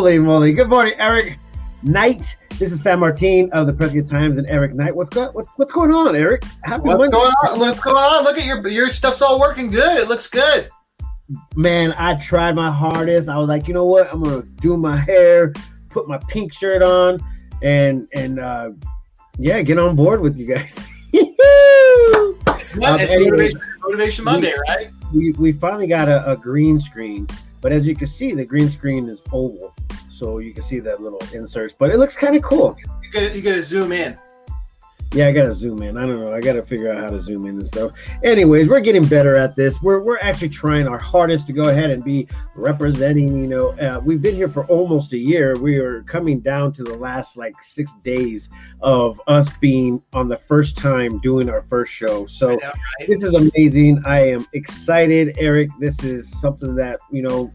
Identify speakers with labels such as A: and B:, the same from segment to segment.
A: Holy moly! Good morning, Eric Knight. This is Sam Martin of the Prescott Times and Eric Knight. What's go- what, what's going on, Eric?
B: Happy what's Monday. going on? What's going on? Look at your your stuff's all working good. It looks good.
A: Man, I tried my hardest. I was like, you know what? I'm gonna do my hair, put my pink shirt on, and and uh, yeah, get on board with you guys.
B: um, anyway, motivation, motivation, Monday,
A: we,
B: right?
A: We, we finally got a, a green screen, but as you can see, the green screen is oval, so you can see that little inserts. But it looks kind of cool.
B: You gotta, you got to zoom in.
A: Yeah, I gotta zoom in. I don't know. I gotta figure out how to zoom in and stuff. Anyways, we're getting better at this. We're we're actually trying our hardest to go ahead and be representing. You know, uh, we've been here for almost a year. We are coming down to the last like six days of us being on the first time doing our first show. So know, right? this is amazing. I am excited, Eric. This is something that you know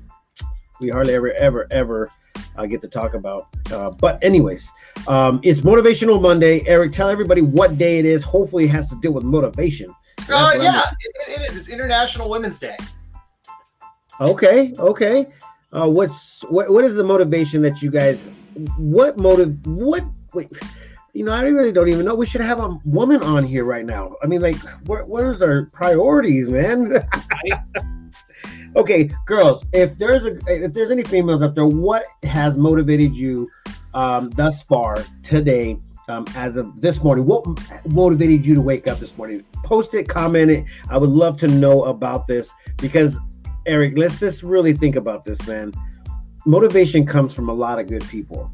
A: we hardly ever ever ever uh, get to talk about. Uh, but anyways, um, it's Motivational Monday. Eric, tell everybody what day it is. Hopefully, it has to deal with motivation.
B: Uh, yeah, it, it is. It's International Women's Day.
A: Okay, okay. Uh, what's what? What is the motivation that you guys? What motive? What? Wait, you know, I really don't even know. We should have a woman on here right now. I mean, like, what? What is our priorities, man? okay, girls, if there's a if there's any females up there, what has motivated you um, thus far today? Um, as of this morning, what motivated you to wake up this morning? Post it, comment it. I would love to know about this because, Eric, let's just really think about this, man. Motivation comes from a lot of good people,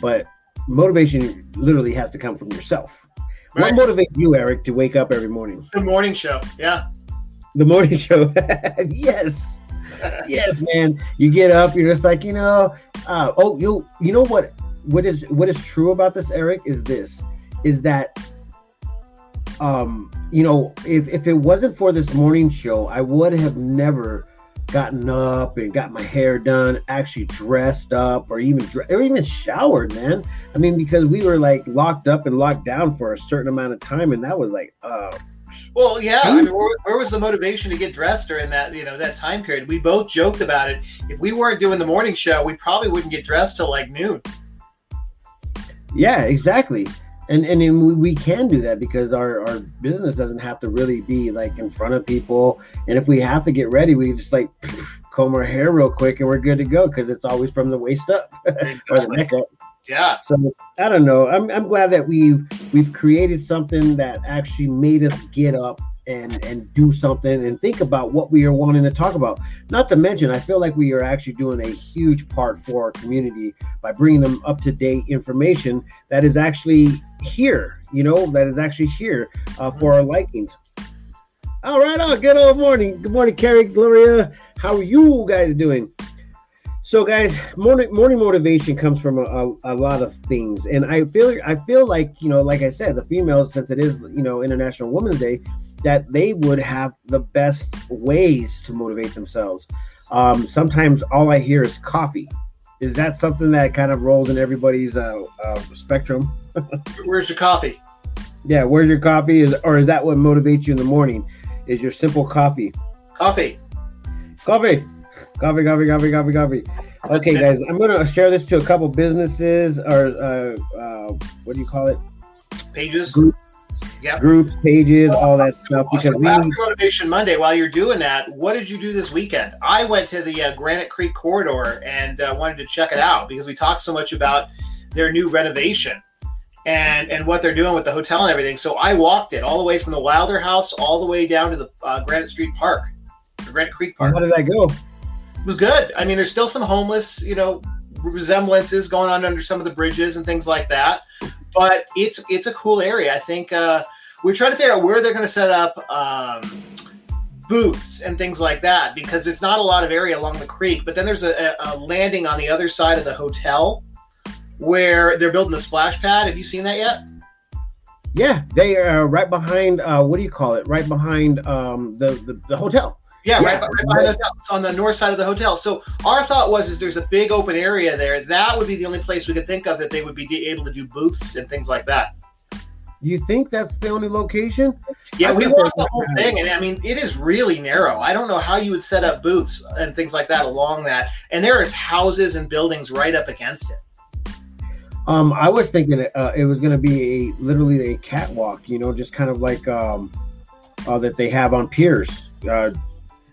A: but motivation literally has to come from yourself. Right. What motivates you, Eric, to wake up every morning?
B: The morning show. Yeah.
A: The morning show. yes. yes, man. You get up, you're just like, you know, uh, oh, you you know what what is what is true about this, Eric, is this is that um, you know, if if it wasn't for this morning show, I would have never gotten up and got my hair done, actually dressed up, or even or even showered, man. I mean, because we were like locked up and locked down for a certain amount of time, and that was like, uh,
B: well, yeah. I hmm? mean, where, where, was the motivation to get dressed during that you know that time period? We both joked about it. If we weren't doing the morning show, we probably wouldn't get dressed till like noon.
A: Yeah, exactly. And and we can do that because our our business doesn't have to really be like in front of people. And if we have to get ready, we just like comb our hair real quick and we're good to go because it's always from the waist up or the neck up.
B: Yeah.
A: So I don't know. I'm, I'm glad that we've we've created something that actually made us get up and and do something and think about what we are wanting to talk about. Not to mention, I feel like we are actually doing a huge part for our community by bringing them up to date information that is actually here. You know, that is actually here uh, for our likings. All right, oh, good old morning. Good morning, Carrie, Gloria. How are you guys doing? So, guys, morning morning motivation comes from a, a, a, lot of things, and I feel I feel like you know, like I said, the females, since it is you know International Women's Day, that they would have the best ways to motivate themselves. Um, sometimes all I hear is coffee. Is that something that kind of rolls in everybody's uh, uh, spectrum?
B: where's your coffee?
A: Yeah, where's your coffee? Is or is that what motivates you in the morning? Is your simple coffee?
B: Coffee.
A: Coffee. Coffee, coffee, coffee, coffee, coffee. Okay, guys, I'm gonna share this to a couple businesses or uh, uh, what do you call it?
B: Pages.
A: Groups, yep. groups, pages, well, all that stuff.
B: Because we. Motivation Monday. While you're doing that, what did you do this weekend? I went to the uh, Granite Creek corridor and uh, wanted to check it out because we talked so much about their new renovation and and what they're doing with the hotel and everything. So I walked it all the way from the Wilder House all the way down to the uh, Granite Street Park, the Granite Creek Park.
A: How did that go?
B: Was good. I mean, there's still some homeless, you know, resemblances going on under some of the bridges and things like that. But it's it's a cool area. I think uh, we're trying to figure out where they're going to set up um, booths and things like that because there's not a lot of area along the creek. But then there's a, a landing on the other side of the hotel where they're building the splash pad. Have you seen that yet?
A: Yeah, they are right behind. Uh, what do you call it? Right behind um, the, the the hotel.
B: Yeah, yeah, right, right behind the hotel. It's on the north side of the hotel. So our thought was, is there's a big open area there. That would be the only place we could think of that they would be able to do booths and things like that.
A: You think that's the only location?
B: Yeah, we walked the whole thing, and I mean, it is really narrow. I don't know how you would set up booths and things like that along that. And there is houses and buildings right up against it.
A: Um, I was thinking uh, it was going to be a literally a catwalk, you know, just kind of like um, uh, that they have on piers, uh,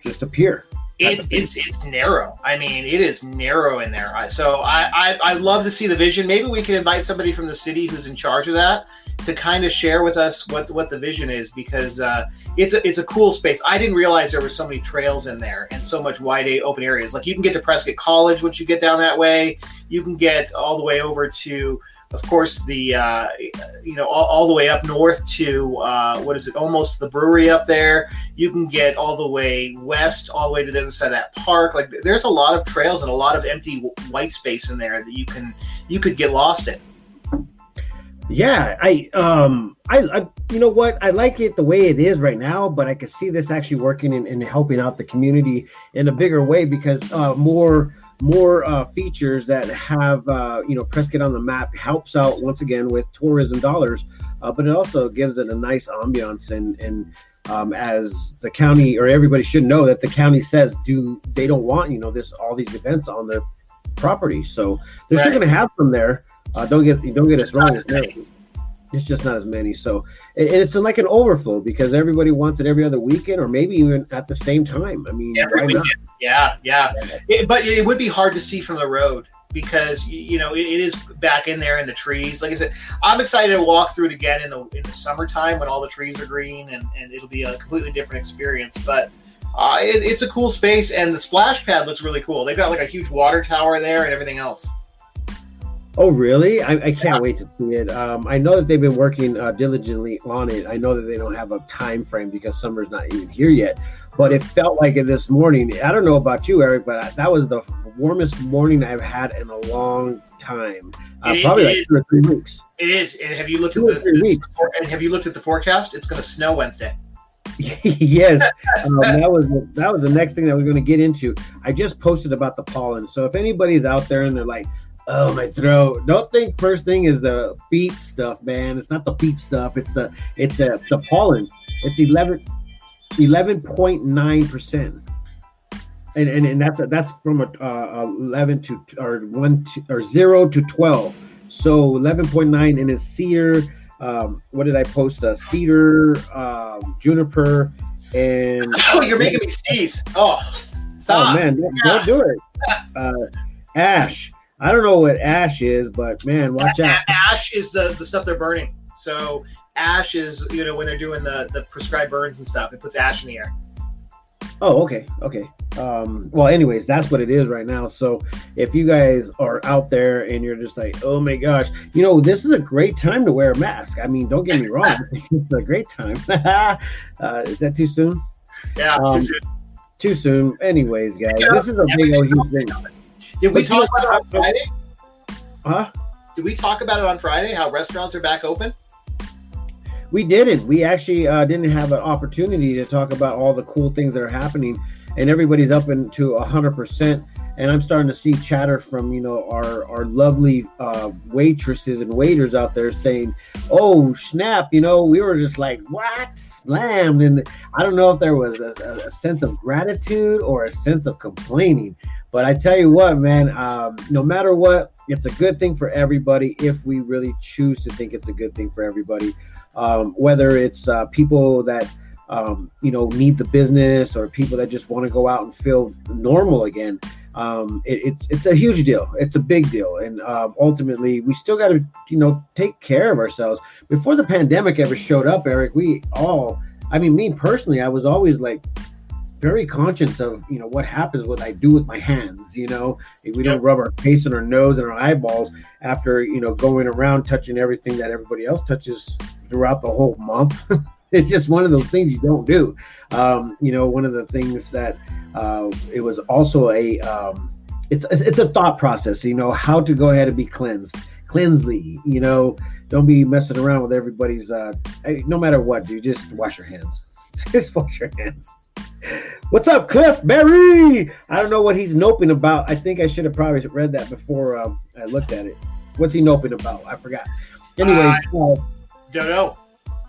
A: just appear.
B: It's, it's it's narrow. I mean, it is narrow in there. So I, I I love to see the vision. Maybe we can invite somebody from the city who's in charge of that to kind of share with us what what the vision is because uh, it's a it's a cool space. I didn't realize there were so many trails in there and so much wide open areas. Like you can get to Prescott College once you get down that way. You can get all the way over to, of course, the uh, you know all, all, the way up north to uh, what is it? Almost the brewery up there. You can get all the way west, all the way to the other side of that park. Like there's a lot of trails and a lot of empty white space in there that you can you could get lost in.
A: Yeah, I um I, I you know what I like it the way it is right now, but I could see this actually working and, helping out the community in a bigger way because uh, more more uh, features that have uh, you know Prescott on the map helps out once again with tourism dollars, uh, but it also gives it a nice ambiance and and um, as the county or everybody should know that the county says do they don't want you know this all these events on their property, so they're right. still going to have them there uh, don't get don't get us wrong. It's, it's just not as many. So and it's like an overflow because everybody wants it every other weekend or maybe even at the same time. I mean,
B: every weekend. Yeah, yeah. It, but it would be hard to see from the road because you know it, it is back in there in the trees. Like I said, I'm excited to walk through it again in the in the summertime when all the trees are green and, and it'll be a completely different experience. But uh, it, it's a cool space and the splash pad looks really cool. They've got like a huge water tower there and everything else.
A: Oh, really? I, I can't yeah. wait to see it. Um, I know that they've been working uh, diligently on it. I know that they don't have a time frame because summer's not even here yet. But it felt like it this morning. I don't know about you, Eric, but I, that was the warmest morning I've had in a long time. Uh, probably like two or three weeks.
B: It is. And have you looked two at this? this and have you looked at the forecast? It's going to snow Wednesday.
A: yes, um, that was that was the next thing that we're going to get into. I just posted about the pollen. So if anybody's out there and they're like, oh my throat. Don't think first thing is the beep stuff man. It's not the beep stuff. It's the it's uh, the pollen. It's 11 11.9 percent. And, and and that's a, that's from a, uh, 11 to or 1 to, or 0 to 12 so 11.9 and it's cedar um, what did i post? Uh, cedar um, juniper and
B: oh you're making me sneeze. Oh stop.
A: oh man don't, yeah. don't do it. Uh, ash I don't know what ash is, but man, watch out.
B: Ash is the the stuff they're burning. So ash is you know when they're doing the the prescribed burns and stuff, it puts ash in the air.
A: Oh, okay, okay. Um, well, anyways, that's what it is right now. So if you guys are out there and you're just like, oh my gosh, you know, this is a great time to wear a mask. I mean, don't get me wrong, it's a great time. uh, is that too soon?
B: Yeah, um, too soon.
A: Too soon. Anyways, guys, this is a big old huge thing.
B: Did we talk about it on Friday?
A: Huh?
B: Did we talk about it on Friday? How restaurants are back open?
A: We didn't. We actually uh, didn't have an opportunity to talk about all the cool things that are happening, and everybody's up into hundred percent. And I'm starting to see chatter from you know our our lovely uh, waitresses and waiters out there saying, "Oh snap!" You know, we were just like, "What?" Slammed, and I don't know if there was a, a sense of gratitude or a sense of complaining but I tell you what, man, um, no matter what, it's a good thing for everybody if we really choose to think it's a good thing for everybody. Um, whether it's uh, people that um, you know need the business or people that just want to go out and feel normal again. Um, it, it's it's a huge deal. It's a big deal, and um, ultimately, we still got to you know take care of ourselves. Before the pandemic ever showed up, Eric, we all, I mean, me personally, I was always like very conscious of you know what happens what I do with my hands. You know, if we don't rub our face and our nose and our eyeballs after you know going around touching everything that everybody else touches throughout the whole month. it's just one of those things you don't do. Um, you know, one of the things that uh, it was also a um, it's it's a thought process. You know, how to go ahead and be cleansed, cleansely. You know, don't be messing around with everybody's. Uh, no matter what, you just wash your hands. just wash your hands. What's up, Cliff Berry? I don't know what he's noping about. I think I should have probably read that before um, I looked at it. What's he noping about? I forgot. Anyway, uh,
B: don't know.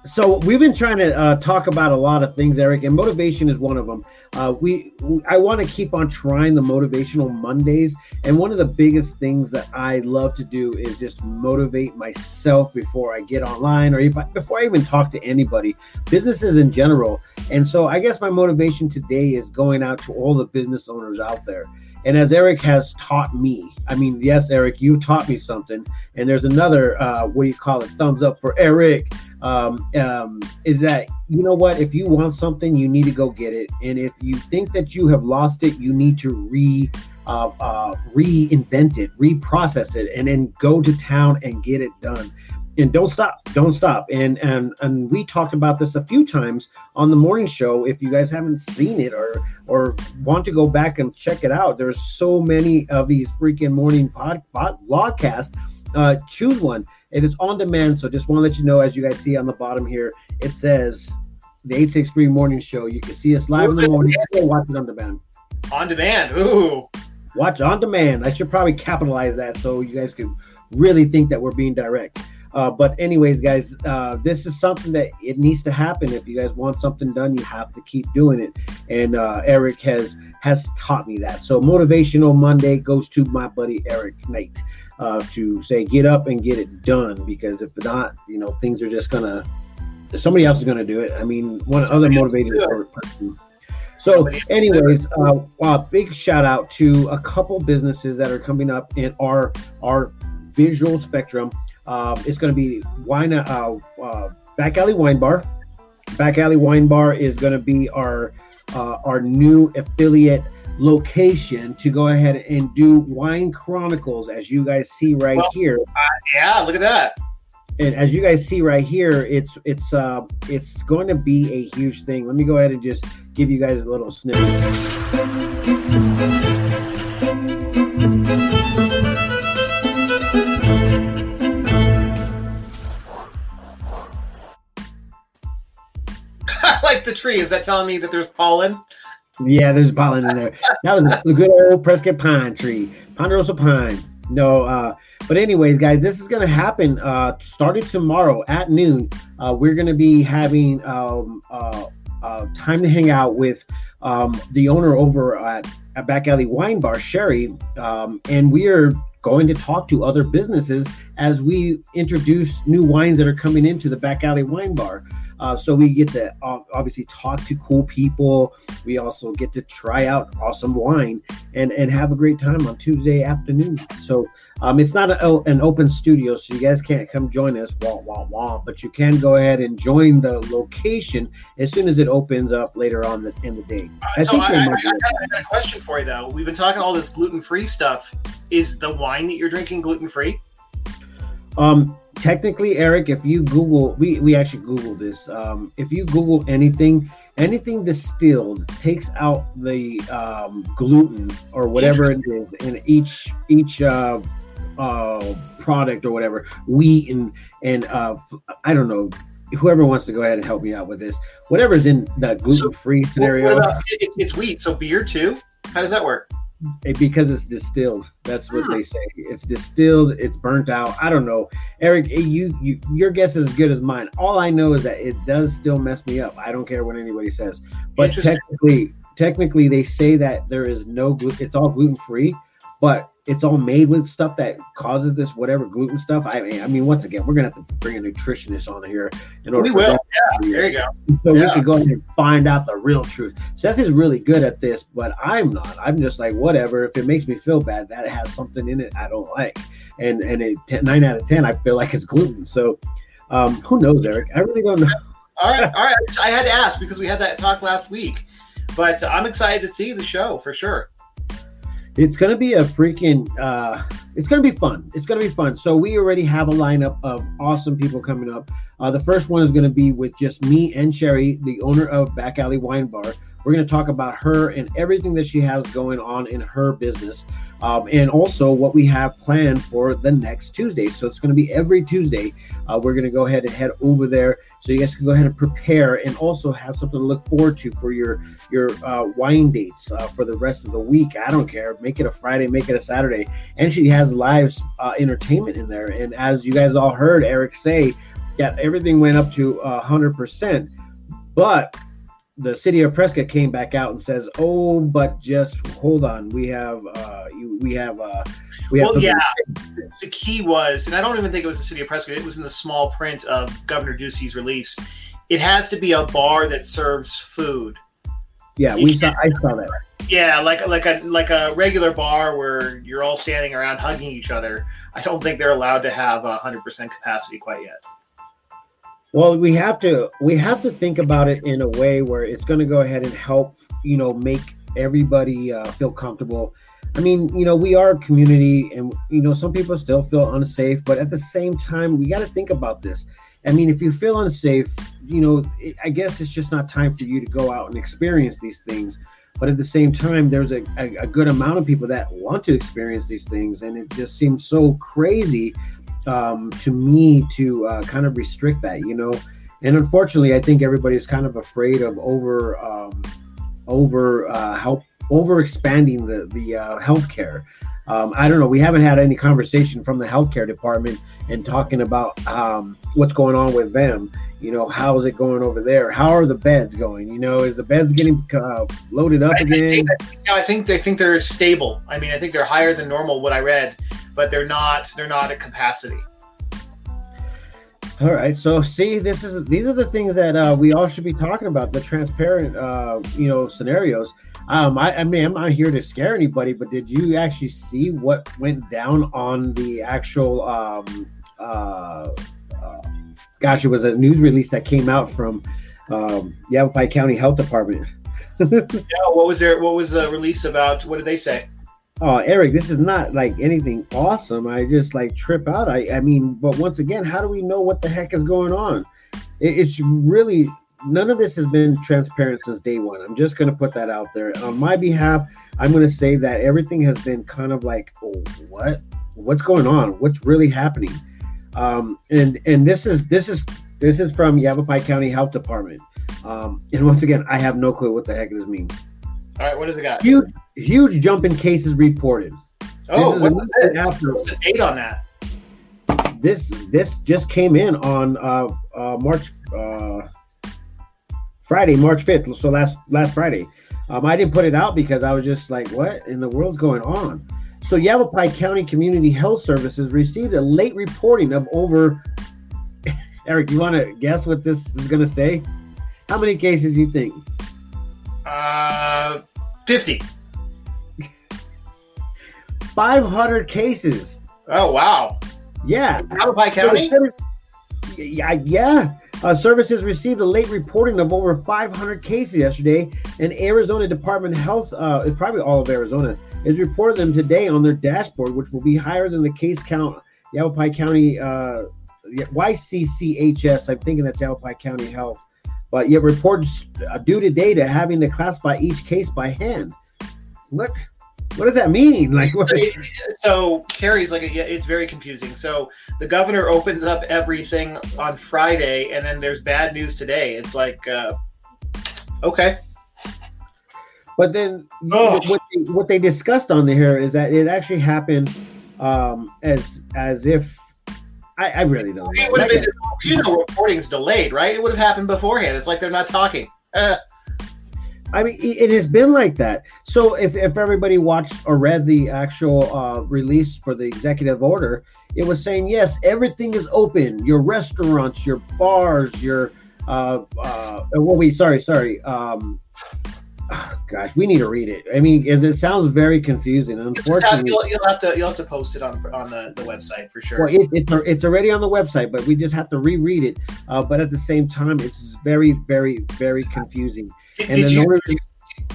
A: So we've been trying to uh, talk about a lot of things, Eric, and motivation is one of them. Uh, we, I want to keep on trying the motivational Mondays, and one of the biggest things that I love to do is just motivate myself before I get online or if I, before I even talk to anybody, businesses in general. And so, I guess my motivation today is going out to all the business owners out there. And as Eric has taught me, I mean, yes, Eric, you taught me something. And there's another, uh, what do you call it? Thumbs up for Eric. Um, um, is that, you know what? If you want something, you need to go get it. And if you think that you have lost it, you need to re. Uh, uh, reinvent it, reprocess it, and then go to town and get it done and don't stop don't stop. And and and we talked about this a few times on the morning show. If you guys haven't seen it or or want to go back and check it out there's so many of these freaking morning pod, pod vlogcasts uh choose one. It is on demand so just want to let you know as you guys see on the bottom here it says the 863 morning show. You can see us live in the morning. watch it on demand.
B: On demand ooh.
A: Watch on demand. I should probably capitalize that so you guys can really think that we're being direct uh, but anyways, guys, uh, this is something that it needs to happen. If you guys want something done, you have to keep doing it. And uh, Eric has has taught me that. So motivational Monday goes to my buddy Eric Knight uh, to say get up and get it done. Because if not, you know things are just gonna somebody else is gonna do it. I mean, one other motivated person. So, anyways, uh, uh, big shout out to a couple businesses that are coming up in our our visual spectrum. Um, it's going to be wine uh, uh, back alley wine bar. Back alley wine bar is going to be our uh, our new affiliate location to go ahead and do wine chronicles, as you guys see right well, here.
B: Uh, yeah, look at that.
A: And as you guys see right here, it's it's uh it's going to be a huge thing. Let me go ahead and just give you guys a little snippet.
B: Like the tree. Is that telling me that there's pollen?
A: Yeah, there's pollen in there. That was a good old Prescott pine tree, ponderosa pine. No, uh, but anyways, guys, this is gonna happen. Uh, starting tomorrow at noon, uh, we're gonna be having um, uh, uh, time to hang out with um, the owner over at, at Back Alley Wine Bar, Sherry, um, and we are going to talk to other businesses as we introduce new wines that are coming into the Back Alley Wine Bar. Uh, so we get to uh, obviously talk to cool people. We also get to try out awesome wine and and have a great time on Tuesday afternoon. So um, it's not a, an open studio, so you guys can't come join us, wah wah wah. But you can go ahead and join the location as soon as it opens up later on the, in the day.
B: I so I, I, I, got a question for you though. We've been talking all this gluten free stuff. Is the wine that you're drinking gluten free?
A: Um, technically, Eric, if you Google, we, we actually Google this. Um, if you Google anything, anything distilled takes out the um, gluten or whatever it is in each each uh, uh, product or whatever wheat and and uh, I don't know. Whoever wants to go ahead and help me out with this, whatever's in the gluten free so, scenario. About,
B: it's wheat, so beer too. How does that work?
A: Because it's distilled. That's what they say. It's distilled. It's burnt out. I don't know, Eric. Eh, you, you, your guess is as good as mine. All I know is that it does still mess me up. I don't care what anybody says. But technically, technically, they say that there is no gluten. It's all gluten free, but it's all made with stuff that causes this whatever gluten stuff. I mean, I mean, once again, we're gonna have to bring a nutritionist on here in order.
B: We will. Yeah, there you go.
A: So
B: yeah.
A: we can go ahead and find out the real truth. Ceci's really good at this, but I'm not. I'm just like whatever. If it makes me feel bad, that has something in it I don't like, and and a ten, nine out of ten, I feel like it's gluten. So um, who knows, Eric? I really don't know.
B: all right, all right. I had to ask because we had that talk last week, but I'm excited to see the show for sure
A: it's to be a freaking uh, it's to be fun. It's to be fun. So we already have a lineup of awesome people coming up. Uh, the first one is to be with just me and sherry the owner of back alley wine bar. We're to talk about her and everything that she has going on in her business um, and also what we have planned for the next Tuesday. So it's going to be every Tuesday. Uh, we're going to go ahead and head over there so you guys can go ahead and prepare and also have something to look forward to for your your uh, wine dates uh, for the rest of the week. I don't care. Make it a Friday, make it a Saturday. And she has live uh, entertainment in there. And as you guys all heard Eric say, yeah, everything went up to hundred percent, but the city of Prescott came back out and says, "Oh, but just hold on, we have uh, we have uh, we have."
B: Well, yeah, the key was, and I don't even think it was the city of Prescott. It was in the small print of Governor Ducey's release. It has to be a bar that serves food.
A: Yeah, we saw. I saw that.
B: Yeah, like like a like a regular bar where you're all standing around hugging each other. I don't think they're allowed to have a hundred percent capacity quite yet.
A: Well, we have to we have to think about it in a way where it's going to go ahead and help, you know, make everybody uh, feel comfortable. I mean, you know, we are a community, and you know, some people still feel unsafe, but at the same time, we got to think about this. I mean, if you feel unsafe, you know, it, I guess it's just not time for you to go out and experience these things. But at the same time, there's a, a, a good amount of people that want to experience these things, and it just seems so crazy um, to me to uh, kind of restrict that, you know. And unfortunately, I think everybody's kind of afraid of over um, over uh, help over expanding the the uh, healthcare. Um, I don't know. We haven't had any conversation from the healthcare department and talking about um, what's going on with them. You know, how is it going over there? How are the beds going? You know, is the beds getting uh, loaded up
B: I,
A: again?
B: I think, I think they think they're stable. I mean, I think they're higher than normal. What I read, but they're not they're not at capacity.
A: All right, so see, this is these are the things that uh, we all should be talking about the transparent, uh, you know, scenarios. Um, I, I, mean, I'm not here to scare anybody, but did you actually see what went down on the actual? Um, uh, uh, gosh, it was a news release that came out from um, Yavapai County Health Department.
B: yeah, what was there? What was the release about? What did they say?
A: Oh eric this is not like anything awesome. I just like trip out. I i mean but once again how do we know what the heck is going on? It, it's really none of this has been transparent since day one. I'm just going to put that out there. On my behalf i'm going to say that everything has been kind of like oh, what? What's going on? What's really happening? Um and and this is this is this is from yavapai county health department. Um and once again i have no clue what the heck this means
B: all right, what does it got?
A: Huge, huge jump in cases reported.
B: Oh, what was this? After, What's the date on that?
A: This this just came in on uh, uh, March uh, Friday, March fifth. So last last Friday. Um, I didn't put it out because I was just like, what in the world's going on? So Yavapai County Community Health Services received a late reporting of over. Eric, you want to guess what this is going to say? How many cases do you think?
B: Uh, 50.
A: 500 cases.
B: Oh, wow.
A: Yeah.
B: Yavapai County?
A: yeah, yeah. Uh, services received a late reporting of over 500 cases yesterday, and Arizona Department of Health, uh, it's probably all of Arizona, is reported them today on their dashboard, which will be higher than the case count. Yavapai County, uh, YCCHS, I'm thinking that's Yavapai County Health, but yet reports due today to having to classify each case by hand. What? What does that mean? Like,
B: so, so Carrie's like, yeah, it's very confusing. So the governor opens up everything on Friday, and then there's bad news today. It's like, uh, okay.
A: But then oh. what, they, what they discussed on the here is that it actually happened um, as as if I, I really don't.
B: It been, you know, reporting's delayed, right? It would have happened beforehand. It's like they're not talking. Uh.
A: I mean, it has been like that. So if, if everybody watched or read the actual uh, release for the executive order, it was saying yes, everything is open. Your restaurants, your bars, your uh, uh, well, we sorry, sorry. Um, gosh, we need to read it. I mean, it sounds very confusing. Unfortunately,
B: you'll, you'll, have to you'll have to post it on on the, the website for sure.
A: Well, it, it's it's already on the website, but we just have to reread it. Uh, but at the same time, it's very very very confusing.
B: Did, did you, order-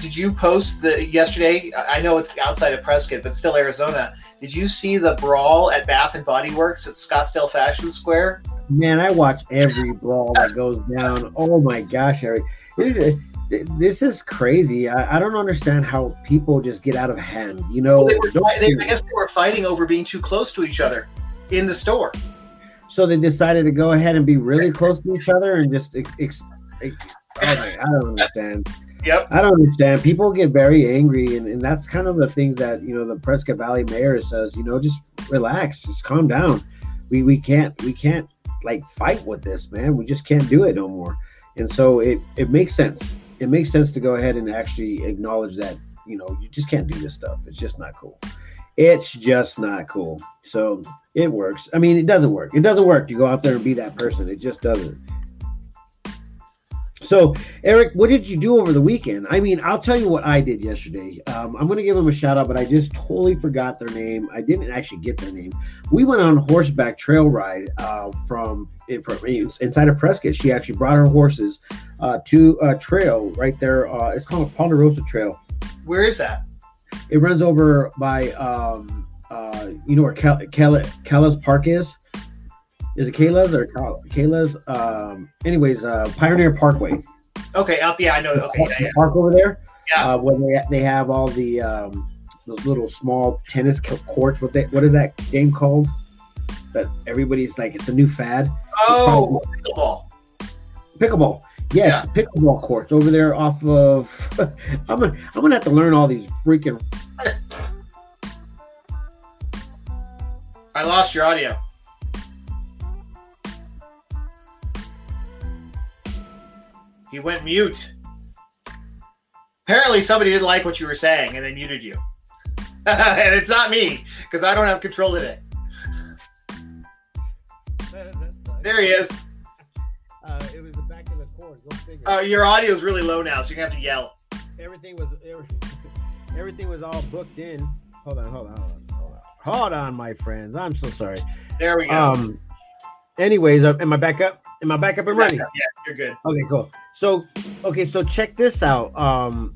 B: did you post the yesterday? I know it's outside of Prescott, but still Arizona. Did you see the brawl at Bath and Body Works at Scottsdale Fashion Square?
A: Man, I watch every brawl that goes down. Oh my gosh, Harry. It is, this is crazy. I, I, don't understand how people just get out of hand. You know, well,
B: they were, they, I guess they were fighting over being too close to each other in the store.
A: So they decided to go ahead and be really close to each other and just. Ex, ex, ex, I don't understand.
B: Yep.
A: I don't understand. People get very angry, and, and that's kind of the things that you know the Prescott Valley mayor says. You know, just relax, just calm down. We we can't we can't like fight with this, man. We just can't do it no more. And so it it makes sense. It makes sense to go ahead and actually acknowledge that you know you just can't do this stuff. It's just not cool. It's just not cool. So it works. I mean, it doesn't work. It doesn't work to go out there and be that person. It just doesn't. So, Eric, what did you do over the weekend? I mean, I'll tell you what I did yesterday. Um, I'm going to give them a shout out, but I just totally forgot their name. I didn't actually get their name. We went on a horseback trail ride uh, from, from inside of Prescott. She actually brought her horses uh, to a trail right there. Uh, it's called Ponderosa Trail.
B: Where is that?
A: It runs over by, um, uh, you know where Cal- Cal- Calais Park is? Is it Kayla's or Kayla's? Um, anyways, uh, Pioneer Parkway.
B: Okay, out the I know. Okay,
A: yeah, yeah. park over there.
B: Yeah,
A: uh, where they they have all the um, those little small tennis courts. What they what is that game called? That everybody's like it's a new fad.
B: Oh, pickleball.
A: Pickleball. Yes, yeah. pickleball courts over there off of. I'm gonna I'm gonna have to learn all these freaking.
B: I lost your audio. He went mute. Apparently, somebody didn't like what you were saying and they muted you. and it's not me because I don't have control of it. there he is.
A: Uh, it was the back of the cord. Go figure.
B: Uh, your audio is really low now, so you're gonna have to yell.
A: Everything was everything was all booked in. Hold on, hold on, hold on, hold on. Hold on, my friends. I'm so sorry.
B: There we go.
A: Um. Anyways, uh, am I back up? Am I back up and running?
B: Yeah, you're good.
A: Okay, cool. So, okay, so check this out. Um,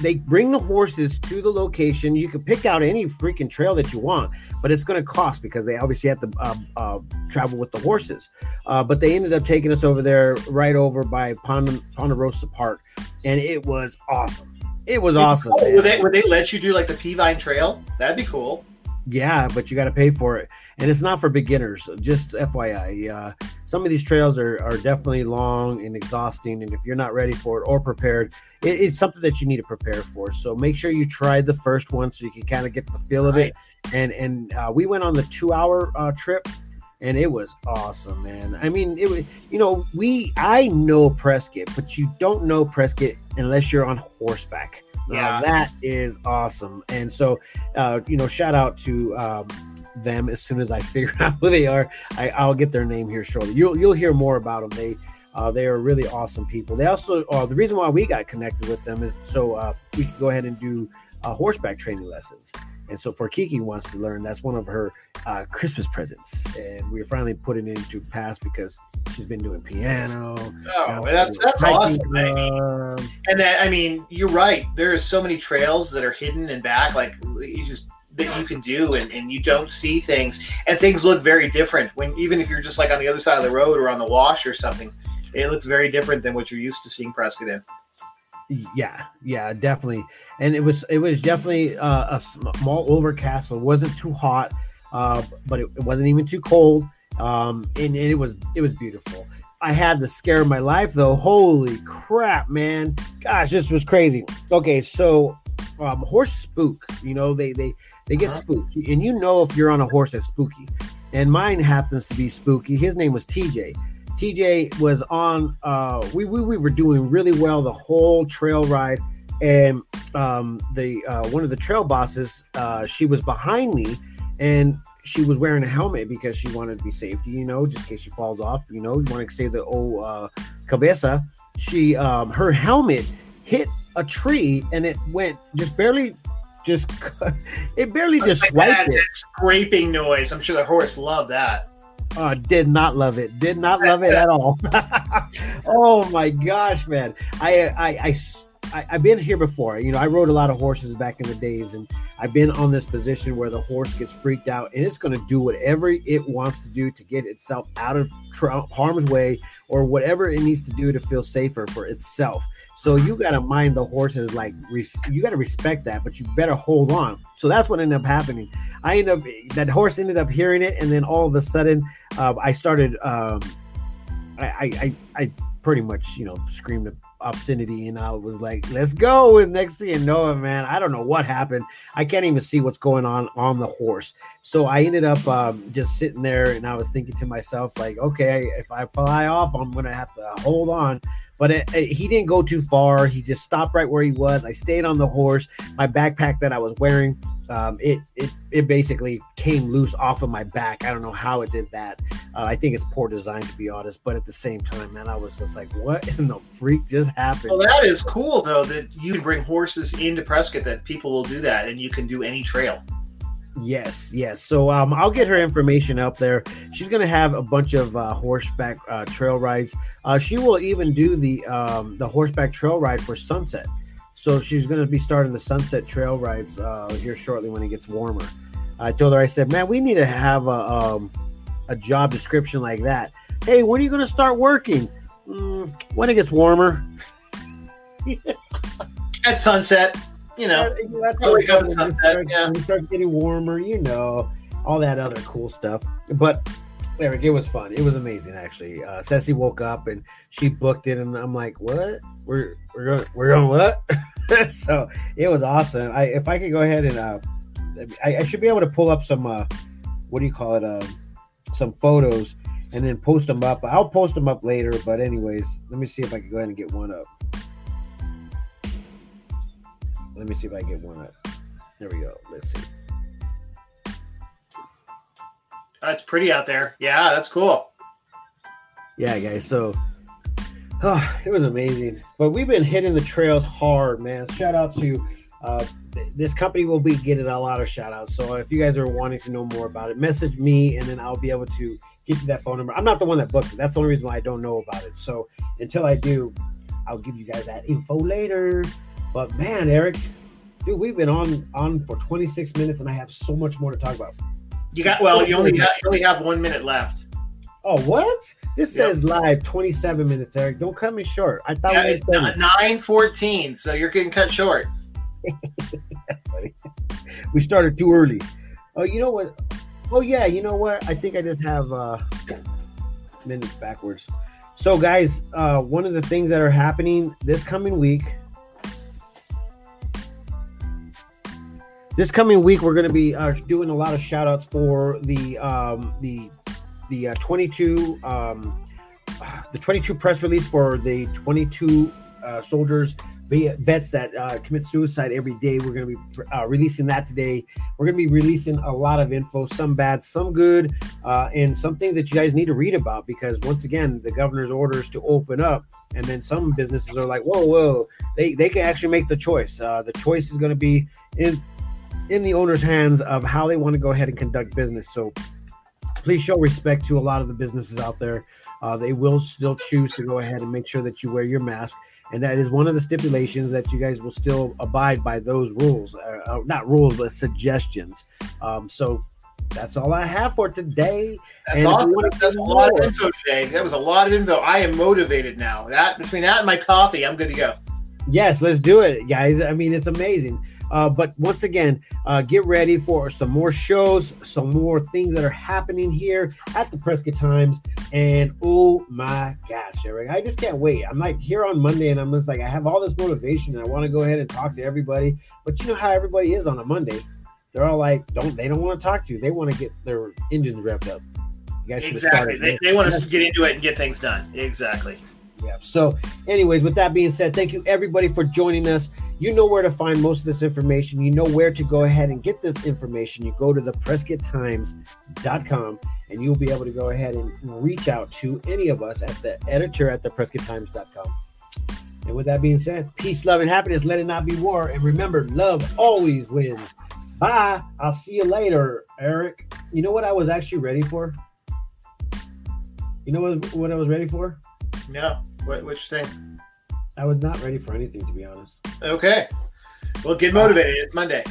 A: they bring the horses to the location. You can pick out any freaking trail that you want, but it's going to cost because they obviously have to uh, uh, travel with the horses. Uh, but they ended up taking us over there, right over by Pond- Ponderosa Park, and it was awesome. It was awesome.
B: Oh, would they, would they let you do like the Peavine Trail? That'd be cool.
A: Yeah, but you got to pay for it, and it's not for beginners. Just FYI, uh, some of these trails are, are definitely long and exhausting, and if you're not ready for it or prepared, it, it's something that you need to prepare for. So make sure you try the first one so you can kind of get the feel of right. it. And and uh, we went on the two hour uh, trip, and it was awesome, man. I mean, it was you know we I know Prescott, but you don't know Prescott unless you're on horseback. Yeah, uh, that is awesome. And so, uh, you know, shout out to um, them as soon as I figure out who they are. I, will get their name here shortly. You'll you'll hear more about them. They uh, they are really awesome people. They also uh, the reason why we got connected with them is so uh, we can go ahead and do uh, horseback training lessons. And so for Kiki wants to learn, that's one of her uh, Christmas presents, and we're finally putting it into pass because she's been doing piano.
B: Oh, that's that's awesome. I mean, and that I mean, you're right. There are so many trails that are hidden and back, like you just that you can do and, and you don't see things and things look very different when even if you're just like on the other side of the road or on the wash or something it looks very different than what you're used to seeing prescott in.
A: Yeah yeah definitely. And it was it was definitely uh, a small overcast so it wasn't too hot uh, but it, it, wasn't even too cold um, and, and it was it was beautiful. I had the scare of my life though. Holy crap man. Gosh this was crazy. Okay so um, horse spook you know they they they get uh-huh. spooked and you know if you're on a horse that's spooky and mine happens to be spooky his name was tj TJ was on. Uh, we, we we were doing really well the whole trail ride, and um, the uh, one of the trail bosses, uh, she was behind me, and she was wearing a helmet because she wanted to be safety, you know, just in case she falls off, you know, you want to save the old uh, cabeza. She um, her helmet hit a tree and it went just barely just it barely just like swiped it.
B: Scraping noise. I'm sure the horse loved that.
A: Uh, did not love it. Did not love it at all. oh my gosh, man! I, I I I I've been here before. You know, I rode a lot of horses back in the days, and I've been on this position where the horse gets freaked out, and it's going to do whatever it wants to do to get itself out of harm's way, or whatever it needs to do to feel safer for itself. So you got to mind the horses like you got to respect that, but you better hold on. So that's what ended up happening. I ended up that horse ended up hearing it, and then all of a sudden, uh, I started. Um, I, I I pretty much you know screamed obscenity, and I was like, "Let's go!" And next thing you know, man, I don't know what happened. I can't even see what's going on on the horse. So I ended up um, just sitting there, and I was thinking to myself, like, "Okay, if I fly off, I'm gonna have to hold on." But it, it, he didn't go too far. He just stopped right where he was. I stayed on the horse. My backpack that I was wearing, um, it it it basically came loose off of my back. I don't know how it did that. Uh, I think it's poor design to be honest. But at the same time, man, I was just like, what in the freak just happened?
B: Well, that is cool though that you can bring horses into Prescott. That people will do that, and you can do any trail.
A: Yes, yes. So um, I'll get her information up there. She's going to have a bunch of uh, horseback uh, trail rides. Uh, she will even do the um, the horseback trail ride for Sunset. So she's going to be starting the Sunset trail rides uh, here shortly when it gets warmer. I told her, I said, man, we need to have a um, a job description like that. Hey, when are you going to start working? Mm, when it gets warmer.
B: At sunset you know, that's oh,
A: sunset. Start, yeah. When start getting warmer, you know, all that other cool stuff. But Eric, it was fun. It was amazing, actually. Uh, Ceci woke up and she booked it, and I'm like, "What? We're we're going we're going what?" so it was awesome. I if I could go ahead and uh, I, I should be able to pull up some uh, what do you call it? Uh, some photos and then post them up. I'll post them up later. But anyways, let me see if I can go ahead and get one up. Let me see if I get one up. There we go. Let's see.
B: That's pretty out there. Yeah, that's cool.
A: Yeah, guys. So oh, it was amazing. But we've been hitting the trails hard, man. Shout out to uh, this company will be getting a lot of shout outs. So if you guys are wanting to know more about it, message me and then I'll be able to get you that phone number. I'm not the one that booked it. That's the only reason why I don't know about it. So until I do, I'll give you guys that info later. But man, Eric, dude, we've been on on for 26 minutes, and I have so much more to talk about.
B: You got well. You only got you only have one minute left.
A: Oh, what? This yep. says live 27 minutes, Eric. Don't cut me short. I thought yeah,
B: we it's 9 14, so you're getting cut short.
A: That's funny. We started too early. Oh, you know what? Oh, yeah, you know what? I think I just have uh minutes backwards. So, guys, uh, one of the things that are happening this coming week this coming week we're going to be uh, doing a lot of shout outs for the um, the the uh, 22 um, the 22 press release for the 22 uh, soldiers vets that uh, commit suicide every day. We're going to be uh, releasing that today. We're going to be releasing a lot of info some bad some good uh, and some things that you guys need to read about because once again the governor's orders to open up and then some businesses are like whoa whoa they, they can actually make the choice. Uh, the choice is going to be in in the owner's hands of how they want to go ahead and conduct business. So please show respect to a lot of the businesses out there. Uh, they will still choose to go ahead and make sure that you wear your mask. And that is one of the stipulations that you guys will still abide by those rules, uh, uh not rules, but suggestions. Um, so that's all I have for today.
B: That's and awesome. That's a lot of info today. That was a lot of info. I am motivated now. That between that and my coffee, I'm good to go.
A: Yes, let's do it, guys. I mean, it's amazing. Uh, but once again, uh, get ready for some more shows, some more things that are happening here at the Prescott Times. And oh my gosh, Eric, I just can't wait. I'm like here on Monday and I'm just like, I have all this motivation and I want to go ahead and talk to everybody. But you know how everybody is on a Monday. They're all like, don't they don't want to talk to you. They want to get their engines revved up.
B: exactly. They, they want to get into it and get things done. Exactly.
A: Yeah. So, anyways, with that being said, thank you everybody for joining us. You know where to find most of this information. You know where to go ahead and get this information. You go to the PrescottTimes.com and you'll be able to go ahead and reach out to any of us at the editor at the PrescottTimes.com. And with that being said, peace, love, and happiness. Let it not be war. And remember, love always wins. Bye. I'll see you later, Eric. You know what I was actually ready for? You know what, what I was ready for?
B: No. What, which thing?
A: I was not ready for anything, to be honest.
B: Okay. Well, get motivated. It's Monday.